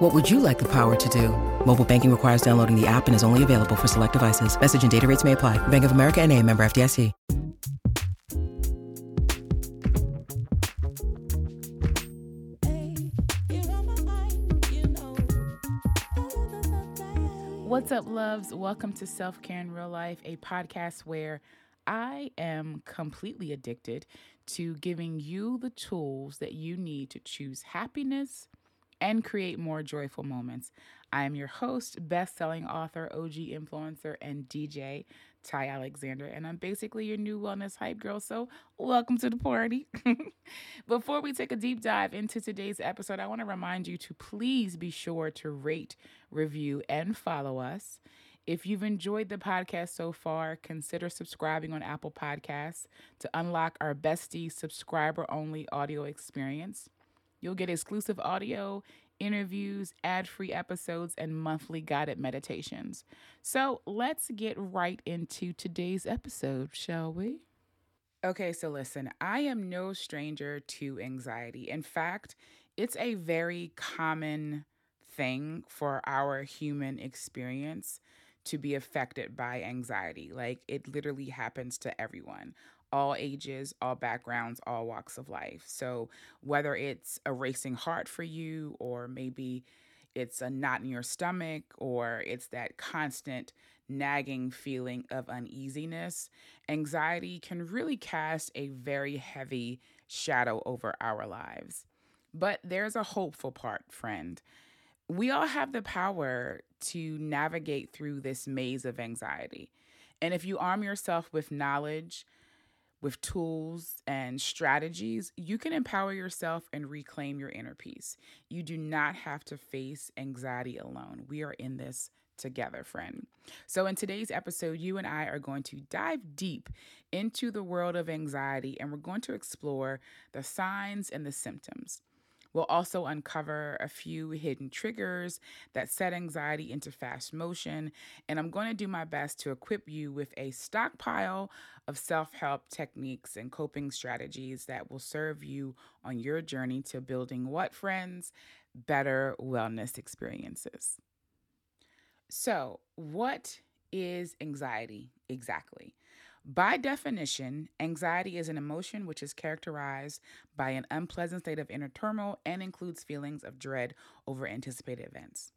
What would you like the power to do? Mobile banking requires downloading the app and is only available for select devices. Message and data rates may apply. Bank of America and a member FDIC. What's up, loves? Welcome to Self Care in Real Life, a podcast where I am completely addicted to giving you the tools that you need to choose happiness and create more joyful moments. I am your host, best selling author, OG influencer, and DJ, Ty Alexander, and I'm basically your new wellness hype girl. So, welcome to the party. Before we take a deep dive into today's episode, I want to remind you to please be sure to rate, review, and follow us. If you've enjoyed the podcast so far, consider subscribing on Apple Podcasts to unlock our bestie subscriber only audio experience. You'll get exclusive audio, interviews, ad free episodes, and monthly guided meditations. So let's get right into today's episode, shall we? Okay, so listen, I am no stranger to anxiety. In fact, it's a very common thing for our human experience to be affected by anxiety. Like it literally happens to everyone all ages, all backgrounds, all walks of life. So, whether it's a racing heart for you, or maybe it's a knot in your stomach, or it's that constant nagging feeling of uneasiness, anxiety can really cast a very heavy shadow over our lives. But there's a hopeful part, friend. We all have the power to navigate through this maze of anxiety. And if you arm yourself with knowledge, with tools and strategies, you can empower yourself and reclaim your inner peace. You do not have to face anxiety alone. We are in this together, friend. So, in today's episode, you and I are going to dive deep into the world of anxiety and we're going to explore the signs and the symptoms. We'll also uncover a few hidden triggers that set anxiety into fast motion, and I'm going to do my best to equip you with a stockpile of self help techniques and coping strategies that will serve you on your journey to building what, friends? Better wellness experiences. So, what is anxiety exactly? By definition, anxiety is an emotion which is characterized by an unpleasant state of inner turmoil and includes feelings of dread over anticipated events.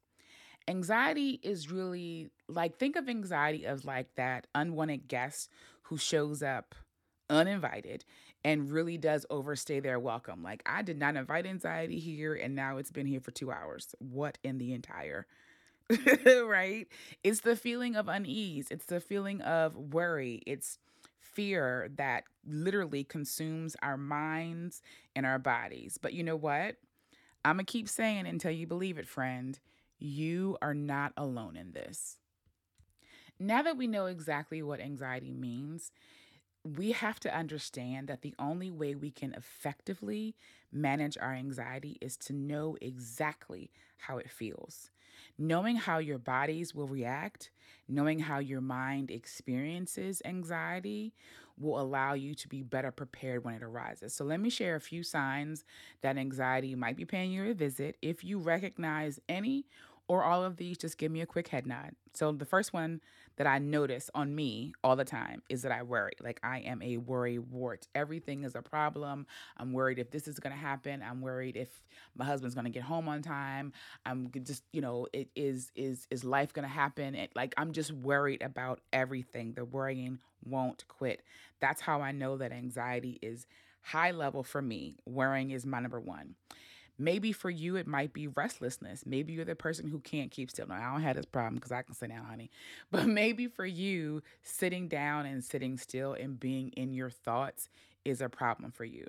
Anxiety is really like, think of anxiety as like that unwanted guest who shows up uninvited and really does overstay their welcome. Like, I did not invite anxiety here, and now it's been here for two hours. What in the entire right? It's the feeling of unease, it's the feeling of worry, it's fear that literally consumes our minds and our bodies. But you know what? I'm going to keep saying until you believe it, friend. You are not alone in this. Now that we know exactly what anxiety means, we have to understand that the only way we can effectively manage our anxiety is to know exactly how it feels. Knowing how your bodies will react, knowing how your mind experiences anxiety will allow you to be better prepared when it arises. So, let me share a few signs that anxiety might be paying you a visit. If you recognize any or all of these, just give me a quick head nod. So, the first one that I notice on me all the time is that I worry. Like, I am a worry wart. Everything is a problem. I'm worried if this is going to happen. I'm worried if my husband's going to get home on time. I'm just, you know, it is is is life going to happen? It, like, I'm just worried about everything. The worrying won't quit. That's how I know that anxiety is high level for me. Worrying is my number one. Maybe for you, it might be restlessness. Maybe you're the person who can't keep still. Now, I don't have this problem because I can sit down, honey. But maybe for you, sitting down and sitting still and being in your thoughts is a problem for you.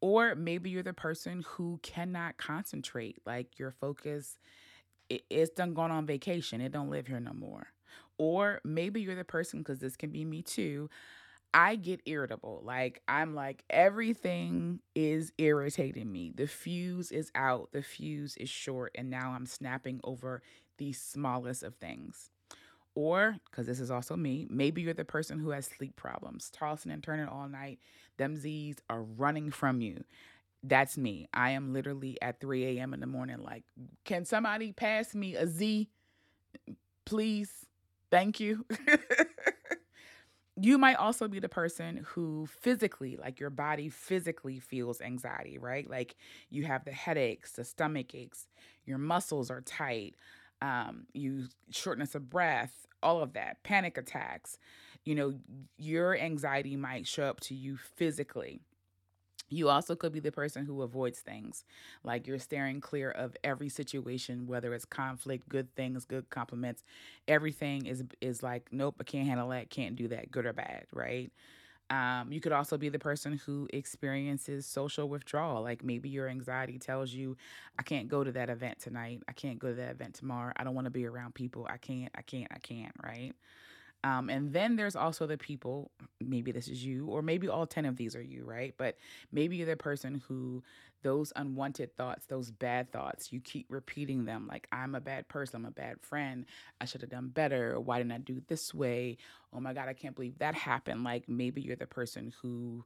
Or maybe you're the person who cannot concentrate. Like your focus, it, it's done gone on vacation. It don't live here no more. Or maybe you're the person, because this can be me too. I get irritable. Like I'm like everything is irritating me. The fuse is out, the fuse is short, and now I'm snapping over the smallest of things. Or, because this is also me, maybe you're the person who has sleep problems, tossing and turning all night. Them Z's are running from you. That's me. I am literally at 3 a.m. in the morning, like, can somebody pass me a Z, please? Thank you. you might also be the person who physically, like your body physically feels anxiety, right? Like you have the headaches, the stomach aches, your muscles are tight, um, you shortness of breath, all of that, panic attacks. You know, your anxiety might show up to you physically. You also could be the person who avoids things, like you're staring clear of every situation, whether it's conflict, good things, good compliments. Everything is is like, nope, I can't handle that, can't do that, good or bad, right? Um, you could also be the person who experiences social withdrawal. Like maybe your anxiety tells you, I can't go to that event tonight. I can't go to that event tomorrow. I don't want to be around people. I can't, I can't, I can't, right? Um, and then there's also the people, maybe this is you, or maybe all 10 of these are you, right? But maybe you're the person who those unwanted thoughts, those bad thoughts, you keep repeating them like, I'm a bad person, I'm a bad friend, I should have done better, why didn't I do this way? Oh my God, I can't believe that happened. Like maybe you're the person who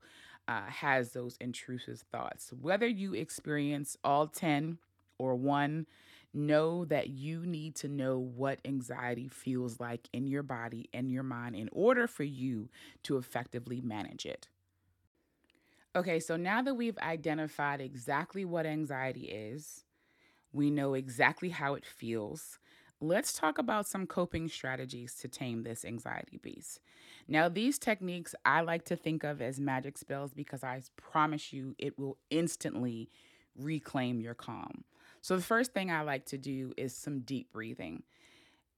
uh, has those intrusive thoughts. Whether you experience all 10 or one, know that you need to know what anxiety feels like in your body and your mind in order for you to effectively manage it. Okay, so now that we've identified exactly what anxiety is, we know exactly how it feels. Let's talk about some coping strategies to tame this anxiety beast. Now, these techniques I like to think of as magic spells because I promise you it will instantly reclaim your calm. So, the first thing I like to do is some deep breathing.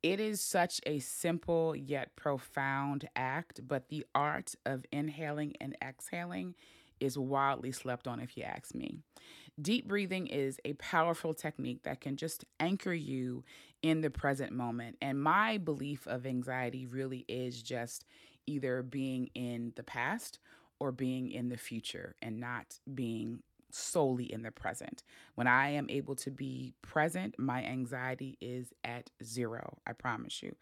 It is such a simple yet profound act, but the art of inhaling and exhaling is wildly slept on, if you ask me. Deep breathing is a powerful technique that can just anchor you in the present moment. And my belief of anxiety really is just either being in the past or being in the future and not being solely in the present. When I am able to be present, my anxiety is at zero, I promise you.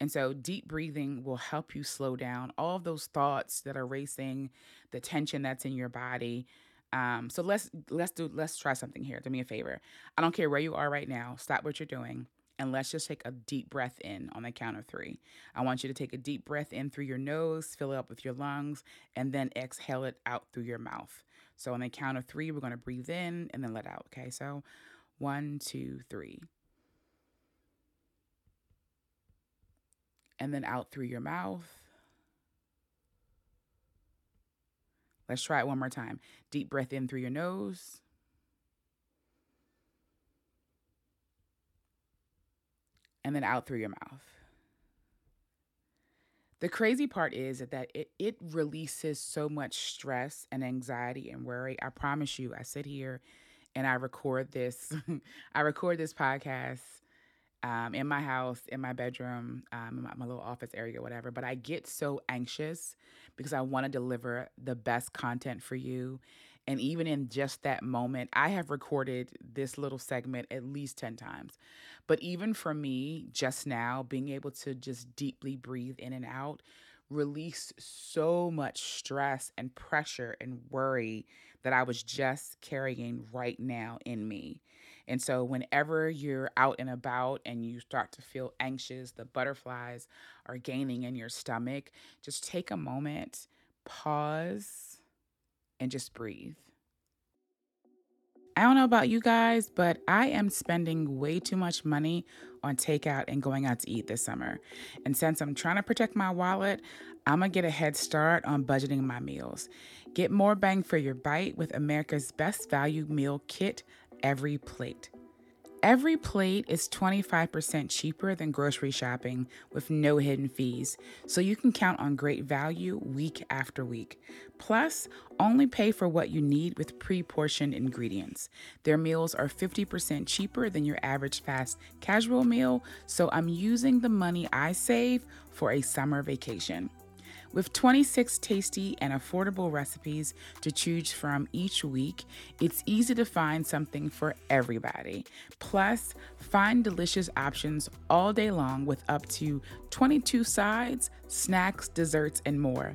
And so deep breathing will help you slow down all of those thoughts that are racing, the tension that's in your body. Um, so let's let's do let's try something here. Do me a favor. I don't care where you are right now. Stop what you're doing and let's just take a deep breath in on the count of three. I want you to take a deep breath in through your nose, fill it up with your lungs, and then exhale it out through your mouth. So on the count of three, we're going to breathe in and then let out. Okay, so one, two, three. And then out through your mouth. Let's try it one more time. Deep breath in through your nose. And then out through your mouth. The crazy part is that it, it releases so much stress and anxiety and worry. I promise you, I sit here and I record this. I record this podcast um, in my house, in my bedroom, um, my, my little office area, whatever. But I get so anxious because I want to deliver the best content for you. And even in just that moment, I have recorded this little segment at least 10 times. But even for me, just now, being able to just deeply breathe in and out released so much stress and pressure and worry that I was just carrying right now in me. And so, whenever you're out and about and you start to feel anxious, the butterflies are gaining in your stomach, just take a moment, pause and just breathe. I don't know about you guys, but I am spending way too much money on takeout and going out to eat this summer. And since I'm trying to protect my wallet, I'm gonna get a head start on budgeting my meals. Get more bang for your bite with America's Best Value Meal Kit Every Plate. Every plate is 25% cheaper than grocery shopping with no hidden fees, so you can count on great value week after week. Plus, only pay for what you need with pre portioned ingredients. Their meals are 50% cheaper than your average fast casual meal, so I'm using the money I save for a summer vacation. With 26 tasty and affordable recipes to choose from each week, it's easy to find something for everybody. Plus, find delicious options all day long with up to 22 sides, snacks, desserts, and more.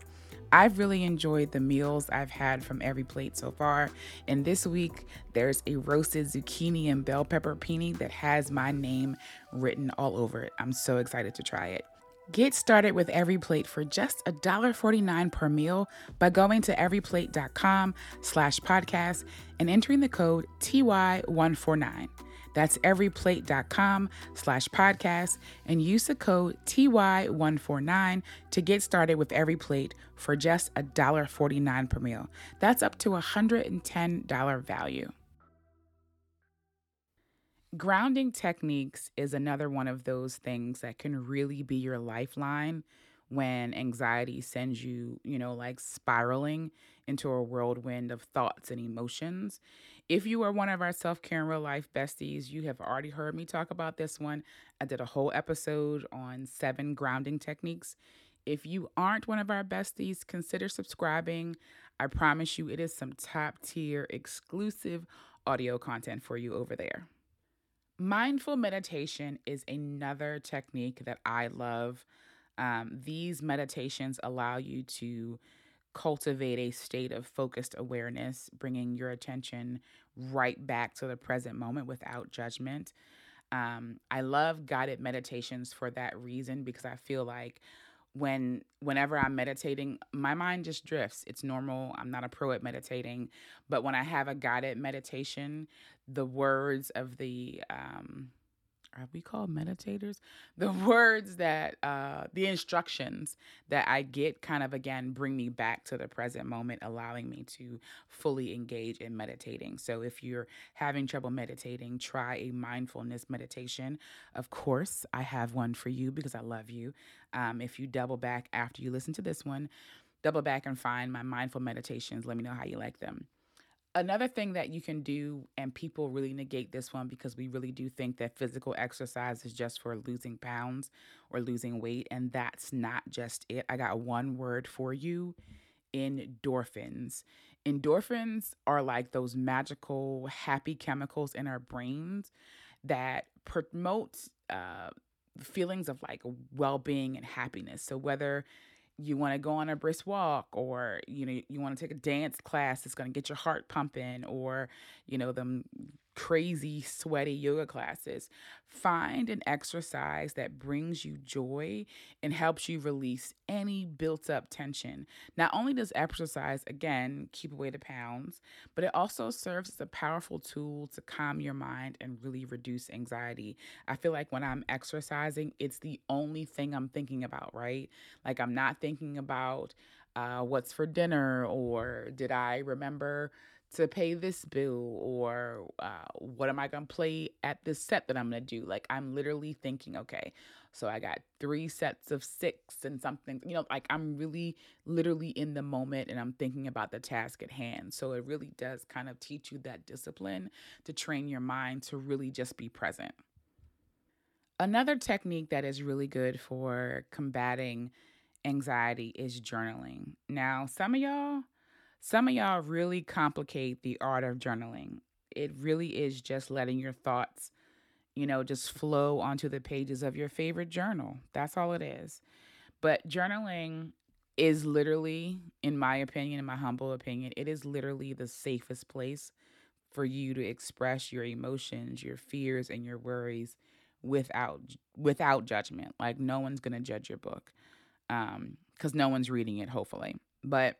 I've really enjoyed the meals I've had from every plate so far. And this week, there's a roasted zucchini and bell pepper pini that has my name written all over it. I'm so excited to try it. Get started with Every Plate for just $1.49 per meal by going to everyplate.com slash podcast and entering the code TY149. That's everyplate.com slash podcast and use the code TY149 to get started with Every Plate for just $1.49 per meal. That's up to a $110 value. Grounding techniques is another one of those things that can really be your lifeline when anxiety sends you, you know, like spiraling into a whirlwind of thoughts and emotions. If you are one of our self care and real life besties, you have already heard me talk about this one. I did a whole episode on seven grounding techniques. If you aren't one of our besties, consider subscribing. I promise you, it is some top tier exclusive audio content for you over there. Mindful meditation is another technique that I love. Um, these meditations allow you to cultivate a state of focused awareness, bringing your attention right back to the present moment without judgment. Um, I love guided meditations for that reason because I feel like when whenever I'm meditating, my mind just drifts. It's normal. I'm not a pro at meditating, but when I have a guided meditation, the words of the um, are we called meditators? The words that, uh, the instructions that I get kind of again bring me back to the present moment, allowing me to fully engage in meditating. So if you're having trouble meditating, try a mindfulness meditation. Of course, I have one for you because I love you. Um, if you double back after you listen to this one, double back and find my mindful meditations. Let me know how you like them. Another thing that you can do, and people really negate this one because we really do think that physical exercise is just for losing pounds or losing weight, and that's not just it. I got one word for you endorphins. Endorphins are like those magical, happy chemicals in our brains that promote uh, feelings of like well being and happiness. So, whether you want to go on a brisk walk or you know you want to take a dance class that's going to get your heart pumping or you know them crazy sweaty yoga classes find an exercise that brings you joy and helps you release any built up tension. Not only does exercise again keep away the pounds but it also serves as a powerful tool to calm your mind and really reduce anxiety. I feel like when i'm exercising it's the only thing i'm thinking about right? Like i'm not thinking about uh, what's for dinner or did i remember to pay this bill or uh, what am I going to play at this set that I'm going to do? Like, I'm literally thinking, okay, so I got three sets of six and something, you know, like I'm really literally in the moment and I'm thinking about the task at hand. So it really does kind of teach you that discipline to train your mind to really just be present. Another technique that is really good for combating anxiety is journaling. Now, some of y'all, some of y'all really complicate the art of journaling. It really is just letting your thoughts, you know, just flow onto the pages of your favorite journal. That's all it is. But journaling is literally, in my opinion, in my humble opinion, it is literally the safest place for you to express your emotions, your fears, and your worries without without judgment. Like no one's gonna judge your book, um, because no one's reading it, hopefully. But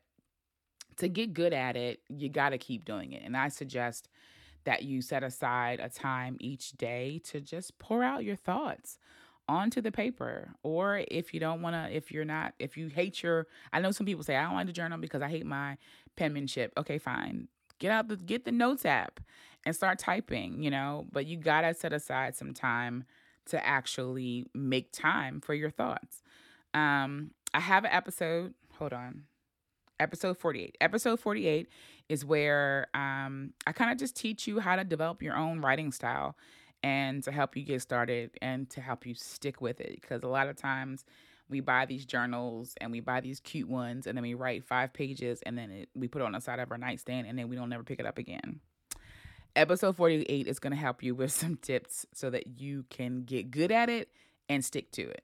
to get good at it, you got to keep doing it. And I suggest that you set aside a time each day to just pour out your thoughts onto the paper. Or if you don't want to, if you're not, if you hate your, I know some people say, I don't like to journal because I hate my penmanship. Okay, fine. Get out the, get the notes app and start typing, you know, but you got to set aside some time to actually make time for your thoughts. Um, I have an episode, hold on episode 48. Episode 48 is where um, I kind of just teach you how to develop your own writing style and to help you get started and to help you stick with it. Because a lot of times we buy these journals and we buy these cute ones and then we write five pages and then it, we put it on the side of our nightstand and then we don't never pick it up again. Episode 48 is going to help you with some tips so that you can get good at it and stick to it.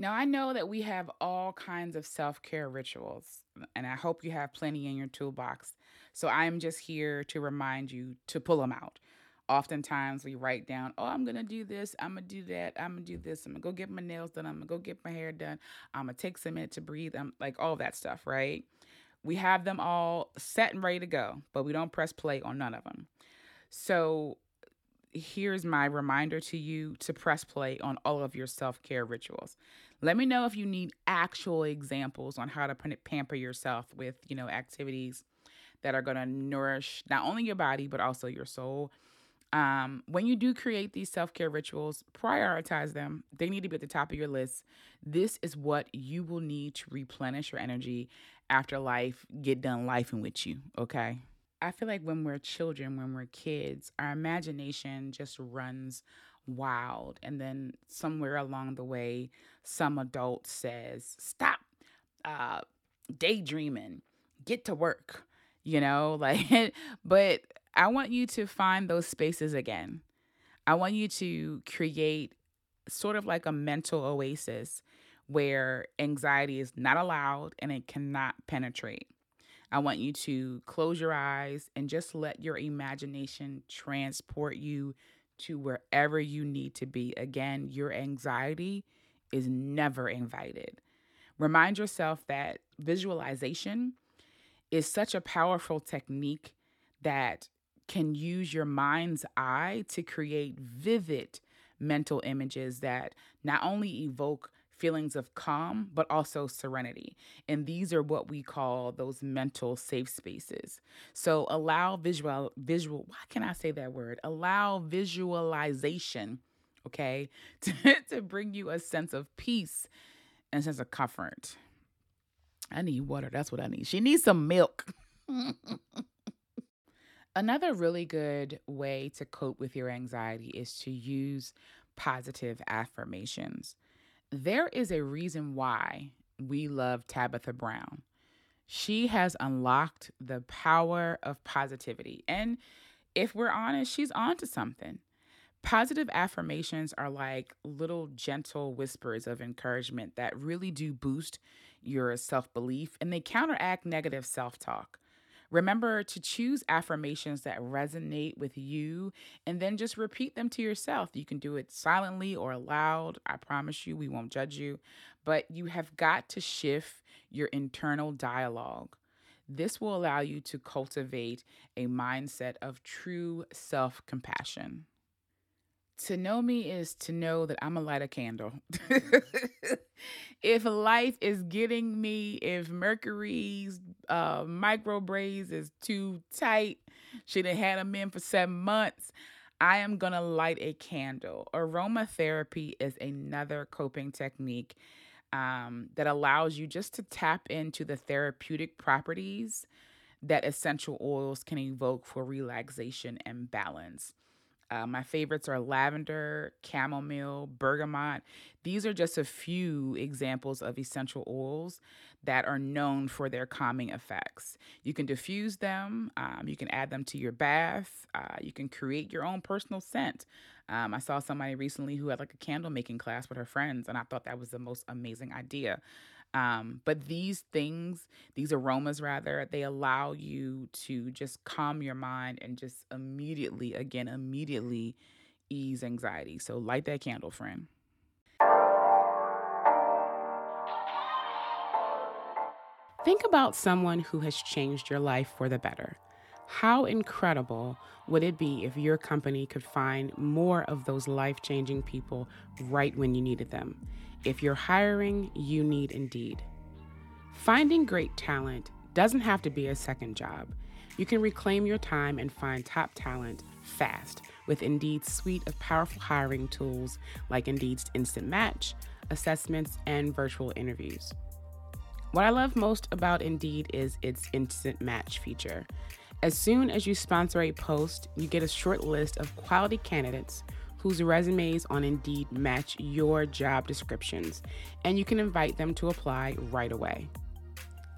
Now, I know that we have all kinds of self care rituals, and I hope you have plenty in your toolbox. So I'm just here to remind you to pull them out. Oftentimes, we write down, oh, I'm going to do this, I'm going to do that, I'm going to do this, I'm going to go get my nails done, I'm going to go get my hair done, I'm going to take some minute to breathe, I'm like all that stuff, right? We have them all set and ready to go, but we don't press play on none of them. So here's my reminder to you to press play on all of your self care rituals. Let me know if you need actual examples on how to pamper yourself with, you know, activities that are going to nourish not only your body, but also your soul. Um, when you do create these self care rituals, prioritize them. They need to be at the top of your list. This is what you will need to replenish your energy after life get done life with you. Okay. I feel like when we're children, when we're kids, our imagination just runs wild. And then somewhere along the way, some adult says, Stop uh, daydreaming, get to work, you know, like, but I want you to find those spaces again. I want you to create sort of like a mental oasis where anxiety is not allowed and it cannot penetrate. I want you to close your eyes and just let your imagination transport you to wherever you need to be. Again, your anxiety is never invited. Remind yourself that visualization is such a powerful technique that can use your mind's eye to create vivid mental images that not only evoke feelings of calm, but also serenity. And these are what we call those mental safe spaces. So allow visual, visual, why can I say that word? Allow visualization, okay, to, to bring you a sense of peace and a sense of comfort. I need water. That's what I need. She needs some milk. Another really good way to cope with your anxiety is to use positive affirmations. There is a reason why we love Tabitha Brown. She has unlocked the power of positivity. And if we're honest, she's onto something. Positive affirmations are like little gentle whispers of encouragement that really do boost your self belief and they counteract negative self talk. Remember to choose affirmations that resonate with you and then just repeat them to yourself. You can do it silently or aloud. I promise you, we won't judge you. But you have got to shift your internal dialogue. This will allow you to cultivate a mindset of true self compassion. To know me is to know that I'm a light a candle. if life is getting me, if Mercury's uh, micro braids is too tight, should have had them in for seven months, I am going to light a candle. Aromatherapy is another coping technique um, that allows you just to tap into the therapeutic properties that essential oils can evoke for relaxation and balance. Uh, my favorites are lavender, chamomile, bergamot. These are just a few examples of essential oils that are known for their calming effects. You can diffuse them, um, you can add them to your bath, uh, you can create your own personal scent. Um, I saw somebody recently who had like a candle making class with her friends, and I thought that was the most amazing idea. Um, but these things, these aromas rather, they allow you to just calm your mind and just immediately, again, immediately ease anxiety. So light that candle, friend. Think about someone who has changed your life for the better. How incredible would it be if your company could find more of those life changing people right when you needed them? If you're hiring, you need Indeed. Finding great talent doesn't have to be a second job. You can reclaim your time and find top talent fast with Indeed's suite of powerful hiring tools like Indeed's Instant Match, assessments, and virtual interviews. What I love most about Indeed is its Instant Match feature. As soon as you sponsor a post, you get a short list of quality candidates whose resumes on Indeed match your job descriptions, and you can invite them to apply right away.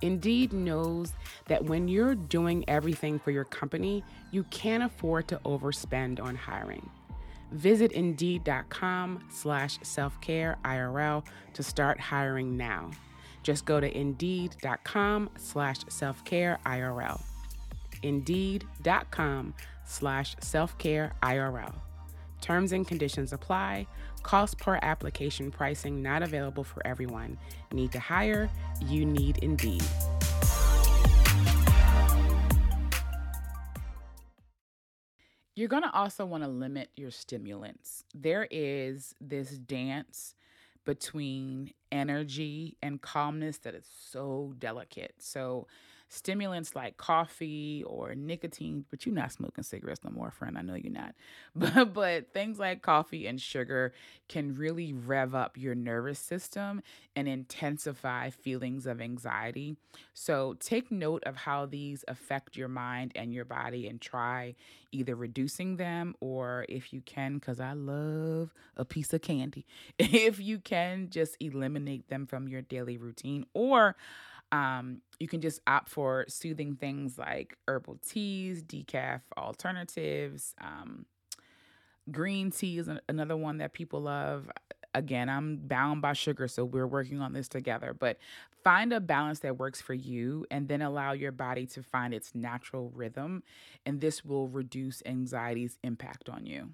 Indeed knows that when you're doing everything for your company, you can't afford to overspend on hiring. Visit Indeed.com slash self-care IRL to start hiring now. Just go to Indeed.com slash self-care IRL. Indeed.com slash self-care IRL. Terms and conditions apply. Cost per application pricing not available for everyone. Need to hire? You need Indeed. You're going to also want to limit your stimulants. There is this dance between energy and calmness that is so delicate. So, stimulants like coffee or nicotine, but you're not smoking cigarettes no more, friend. I know you're not. But but things like coffee and sugar can really rev up your nervous system and intensify feelings of anxiety. So take note of how these affect your mind and your body and try either reducing them or if you can cuz I love a piece of candy. If you can just eliminate them from your daily routine or um, you can just opt for soothing things like herbal teas, decaf alternatives. Um, green tea is another one that people love. Again, I'm bound by sugar, so we're working on this together. But find a balance that works for you and then allow your body to find its natural rhythm. And this will reduce anxiety's impact on you.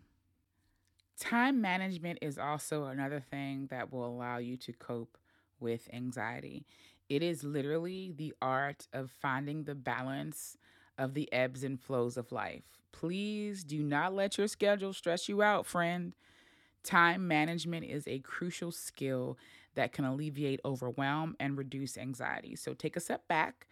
Time management is also another thing that will allow you to cope with anxiety. It is literally the art of finding the balance of the ebbs and flows of life. Please do not let your schedule stress you out, friend. Time management is a crucial skill that can alleviate overwhelm and reduce anxiety. So take a step back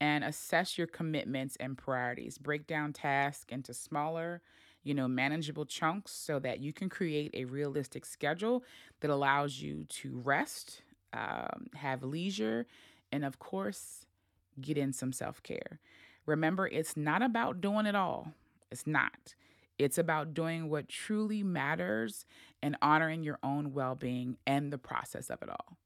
and assess your commitments and priorities. Break down tasks into smaller, you know, manageable chunks so that you can create a realistic schedule that allows you to rest, um, have leisure, and of course, get in some self care. Remember, it's not about doing it all. It's not. It's about doing what truly matters and honoring your own well being and the process of it all.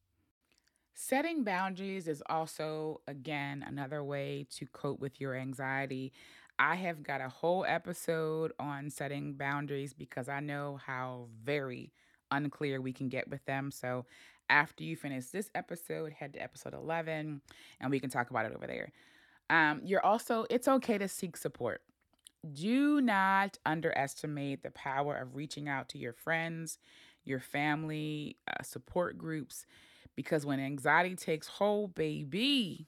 Setting boundaries is also, again, another way to cope with your anxiety. I have got a whole episode on setting boundaries because I know how very unclear we can get with them. So after you finish this episode, head to episode 11 and we can talk about it over there. Um, you're also, it's okay to seek support. Do not underestimate the power of reaching out to your friends, your family, uh, support groups, because when anxiety takes hold, baby,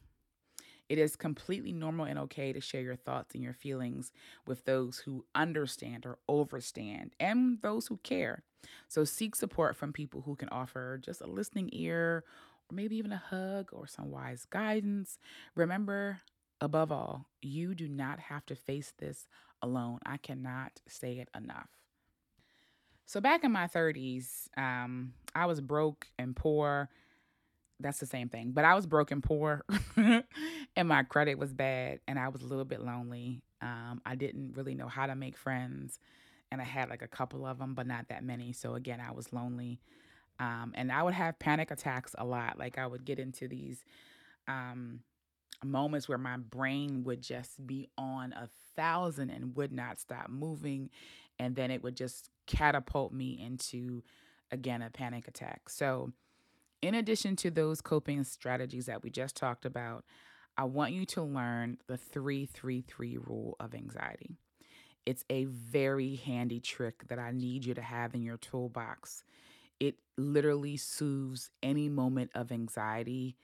it is completely normal and okay to share your thoughts and your feelings with those who understand or overstand and those who care. So seek support from people who can offer just a listening ear or maybe even a hug or some wise guidance. Remember, above all, you do not have to face this alone. I cannot say it enough. So back in my 30s, um, I was broke and poor that's the same thing. But I was broken poor and my credit was bad and I was a little bit lonely. Um, I didn't really know how to make friends and I had like a couple of them, but not that many. So again, I was lonely. Um, and I would have panic attacks a lot. Like I would get into these um, moments where my brain would just be on a thousand and would not stop moving. And then it would just catapult me into, again, a panic attack. So, in addition to those coping strategies that we just talked about, I want you to learn the 333 rule of anxiety. It's a very handy trick that I need you to have in your toolbox. It literally soothes any moment of anxiety,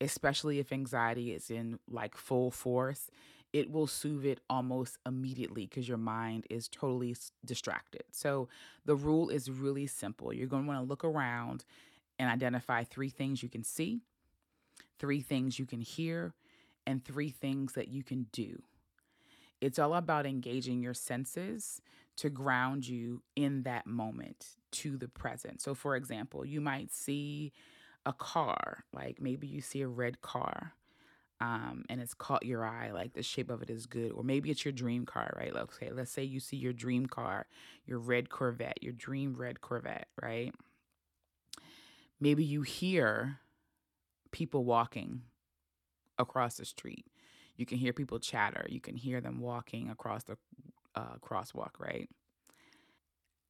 especially if anxiety is in like full force. It will soothe it almost immediately because your mind is totally distracted. So, the rule is really simple. You're going to want to look around and identify three things you can see, three things you can hear, and three things that you can do. It's all about engaging your senses to ground you in that moment to the present. So, for example, you might see a car, like maybe you see a red car. um, and it's caught your eye, like the shape of it is good, or maybe it's your dream car, right? Like, okay, let's say you see your dream car, your red Corvette, your dream red Corvette, right? Maybe you hear people walking across the street. You can hear people chatter. You can hear them walking across the uh, crosswalk, right?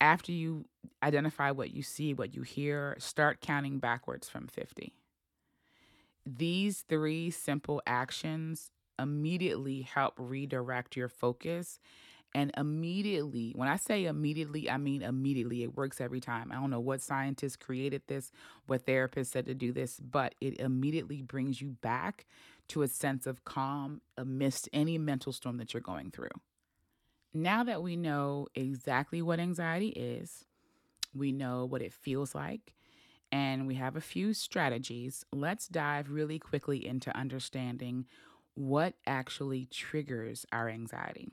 After you identify what you see, what you hear, start counting backwards from 50. These three simple actions immediately help redirect your focus. And immediately, when I say immediately, I mean immediately. It works every time. I don't know what scientists created this, what therapists said to do this, but it immediately brings you back to a sense of calm amidst any mental storm that you're going through. Now that we know exactly what anxiety is, we know what it feels like, and we have a few strategies, let's dive really quickly into understanding what actually triggers our anxiety.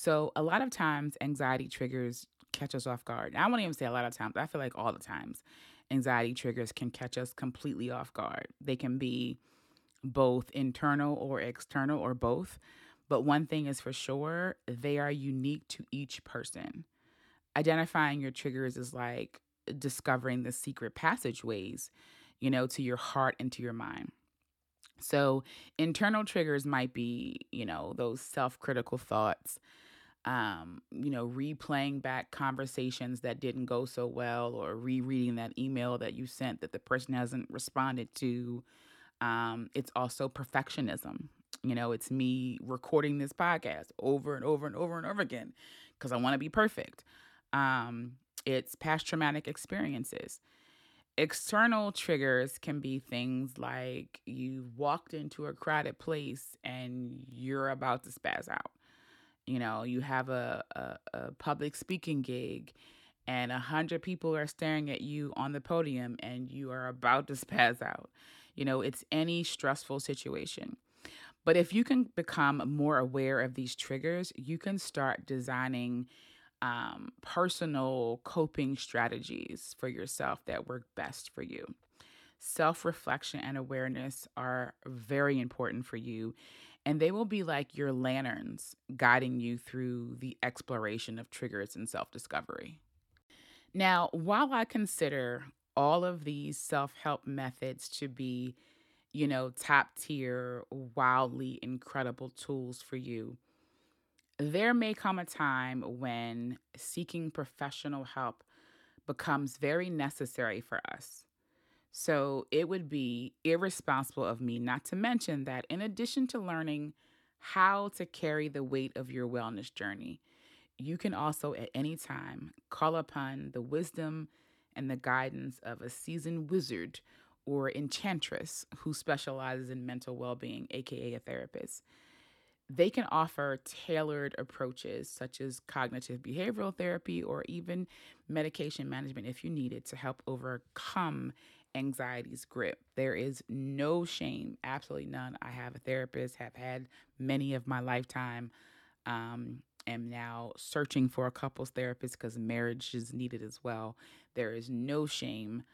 So, a lot of times, anxiety triggers catch us off guard. I won't even say a lot of times, I feel like all the times, anxiety triggers can catch us completely off guard. They can be both internal or external or both. But one thing is for sure, they are unique to each person. Identifying your triggers is like discovering the secret passageways, you know, to your heart and to your mind. So, internal triggers might be, you know, those self critical thoughts, um, you know, replaying back conversations that didn't go so well, or rereading that email that you sent that the person hasn't responded to. Um, it's also perfectionism. You know, it's me recording this podcast over and over and over and over again because I want to be perfect. Um, it's past traumatic experiences. External triggers can be things like you walked into a crowded place and you're about to spaz out. You know, you have a, a, a public speaking gig and a hundred people are staring at you on the podium and you are about to spaz out. You know, it's any stressful situation. But if you can become more aware of these triggers, you can start designing um, personal coping strategies for yourself that work best for you. Self reflection and awareness are very important for you, and they will be like your lanterns guiding you through the exploration of triggers and self discovery. Now, while I consider all of these self help methods to be, you know, top tier, wildly incredible tools for you, there may come a time when seeking professional help becomes very necessary for us. So it would be irresponsible of me not to mention that in addition to learning how to carry the weight of your wellness journey, you can also at any time call upon the wisdom and the guidance of a seasoned wizard or enchantress who specializes in mental well being, aka a therapist. They can offer tailored approaches such as cognitive behavioral therapy or even medication management if you need it to help overcome anxiety's grip. There is no shame, absolutely none. I have a therapist, have had many of my lifetime. Um, am now searching for a couples therapist because marriage is needed as well. There is no shame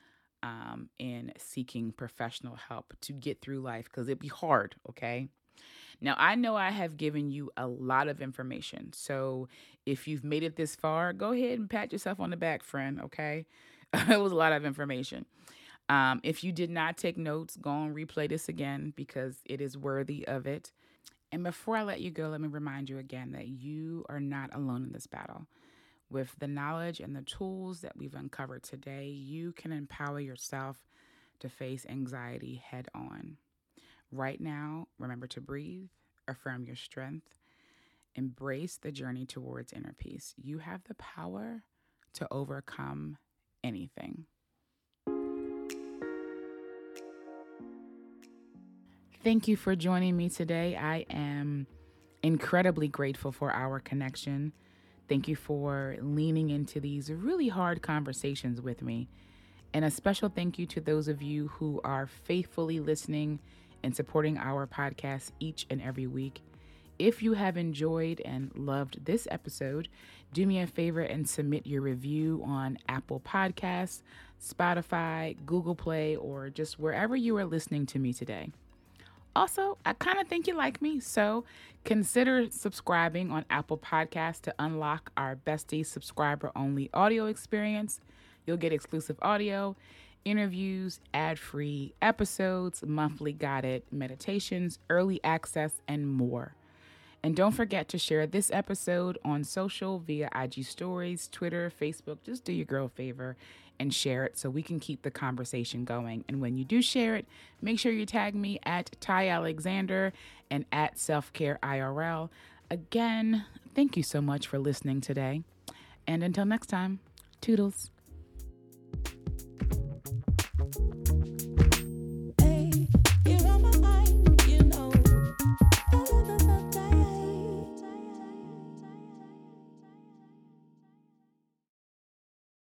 um, in seeking professional help to get through life because it'd be hard, okay? Now, I know I have given you a lot of information. So if you've made it this far, go ahead and pat yourself on the back, friend, okay? it was a lot of information. Um, if you did not take notes, go and replay this again because it is worthy of it. And before I let you go, let me remind you again that you are not alone in this battle. With the knowledge and the tools that we've uncovered today, you can empower yourself to face anxiety head on. Right now, remember to breathe, affirm your strength, embrace the journey towards inner peace. You have the power to overcome anything. Thank you for joining me today. I am incredibly grateful for our connection. Thank you for leaning into these really hard conversations with me. And a special thank you to those of you who are faithfully listening and supporting our podcast each and every week. If you have enjoyed and loved this episode, do me a favor and submit your review on Apple Podcasts, Spotify, Google Play, or just wherever you are listening to me today. Also, I kind of think you like me, so consider subscribing on Apple Podcasts to unlock our bestie subscriber only audio experience. You'll get exclusive audio, interviews, ad free episodes, monthly guided meditations, early access, and more. And don't forget to share this episode on social via IG stories, Twitter, Facebook. Just do your girl a favor and share it so we can keep the conversation going. And when you do share it, make sure you tag me at Ty Alexander and at Self Care IRL. Again, thank you so much for listening today. And until next time, toodles.